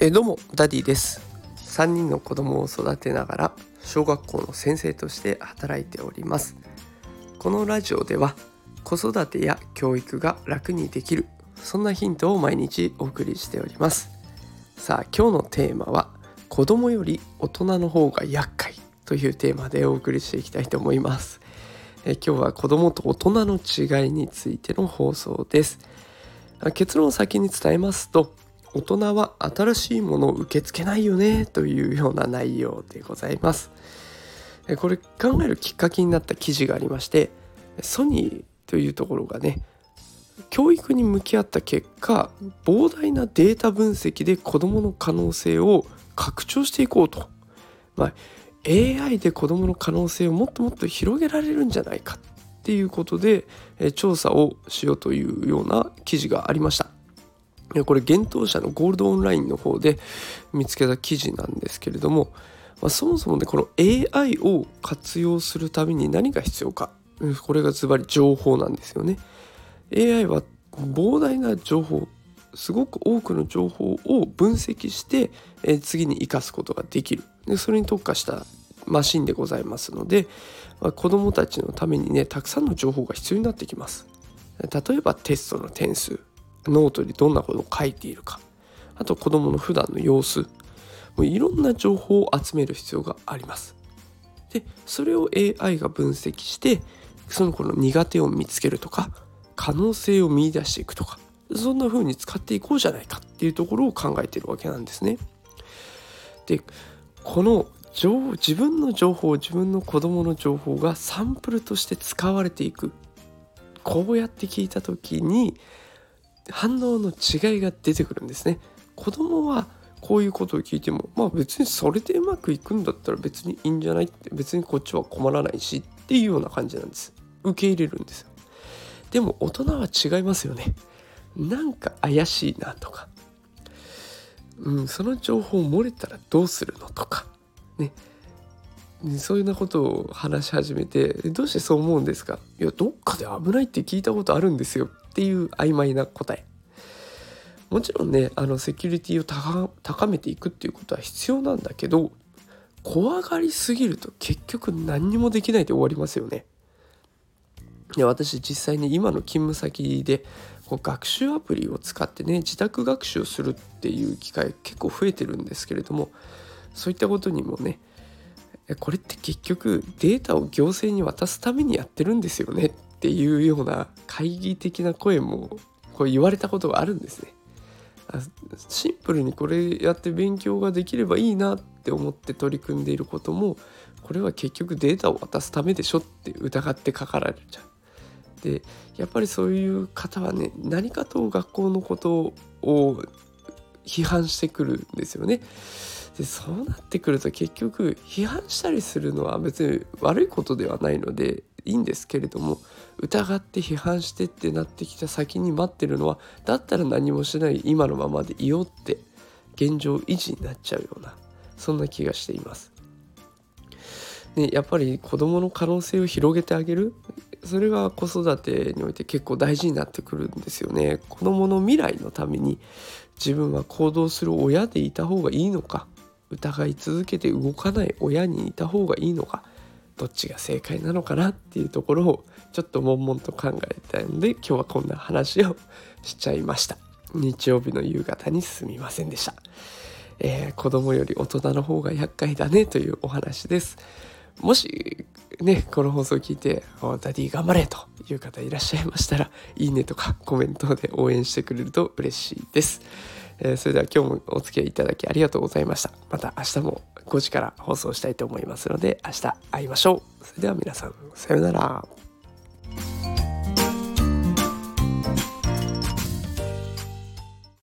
えどうもダディです。3人の子供を育てながら小学校の先生として働いております。このラジオでは子育てや教育が楽にできるそんなヒントを毎日お送りしております。さあ今日のテーマは子供より大人の方が厄介というテーマでお送りしていきたいと思います。え今日は子供と大人の違いについての放送です。結論を先に伝えますと大人は新しいものを受け付けないよねというような内容でございますこれ考えるきっかけになった記事がありましてソニーというところがね教育に向き合った結果膨大なデータ分析で子どもの可能性を拡張していこうと、まあ、AI で子どもの可能性をもっともっと広げられるんじゃないかっていうことで調査をしようというような記事がありました。これ幻冬舎のゴールドオンラインの方で見つけた記事なんですけれども、まあ、そもそもねこの AI を活用するために何が必要か。これがズバリ情報なんですよね。AI は膨大な情報すごく多くの情報を分析して、え次に生かすことができる。でそれに特化したマシンでございますので、まあ、子どもたちのためにねたくさんの情報が必要になってきます。例えばテストの点数。ノートにどんなことを書いているか。あと子どもの普段の様子。もういろんな情報を集める必要があります。でそれを AI が分析してその子の苦手を見つけるとか可能性を見いだしていくとかそんな風に使っていこうじゃないかっていうところを考えてるわけなんですね。でこの情自分の情報自分の子どもの情報がサンプルとして使われていく。こうやって聞いた時に反応の違いが出てくるんですね。子供はこういうことを聞いてもまあ別にそれでうまくいくんだったら別にいいんじゃないって別にこっちは困らないしっていうような感じなんです。受け入れるんですよ。でも大人は違いますよね。なんか怪しいなとか、うん、その情報漏れたらどうするのとかねそういうなことを話し始めてどうしてそう思うんですか？いやどっかで危ないって聞いたことあるんですよっていう曖昧な答えもちろんねあのセキュリティを高めていくっていうことは必要なんだけど怖がりすぎると結局何にもできないで終わりますよね。で私実際に今の勤務先でこう学習アプリを使ってね自宅学習するっていう機会結構増えてるんですけれどもそういったことにもねこれって結局データを行政に渡すためにやってるんですよねっていうような懐疑的な声もこう言われたことがあるんですね。シンプルにこれやって勉強ができればいいなって思って取り組んでいることもこれは結局データを渡すためでしょって疑ってかかられちゃう。でやっぱりそういう方はね何かと学校のことを批判してくるんですよね。でそうなってくると結局批判したりするのは別に悪いことではないのでいいんですけれども疑って批判してってなってきた先に待ってるのはだったら何もしない今のままでいようって現状維持になっちゃうようなそんな気がしています。ね、やっぱり子どもの可能性を広げてあげるそれが子育てにおいて結構大事になってくるんですよね。子どもの未来のために自分は行動する親でいた方がいいのか疑い続けて動かない親にいた方がいいのかどっちが正解なのかなっていうところをちょっと悶々と考えたいので今日はこんな話をしちゃいました日曜日の夕方にすみませんでした、えー、子供より大人の方が厄介だねというお話ですもしねこの放送を聞いて「ダディ頑張れ!」という方いらっしゃいましたらいいねとかコメントで応援してくれると嬉しいですえ、それでは今日もお付き合いいただきありがとうございました。また明日も5時から放送したいと思いますので明日会いましょう。それでは皆さんさようなら。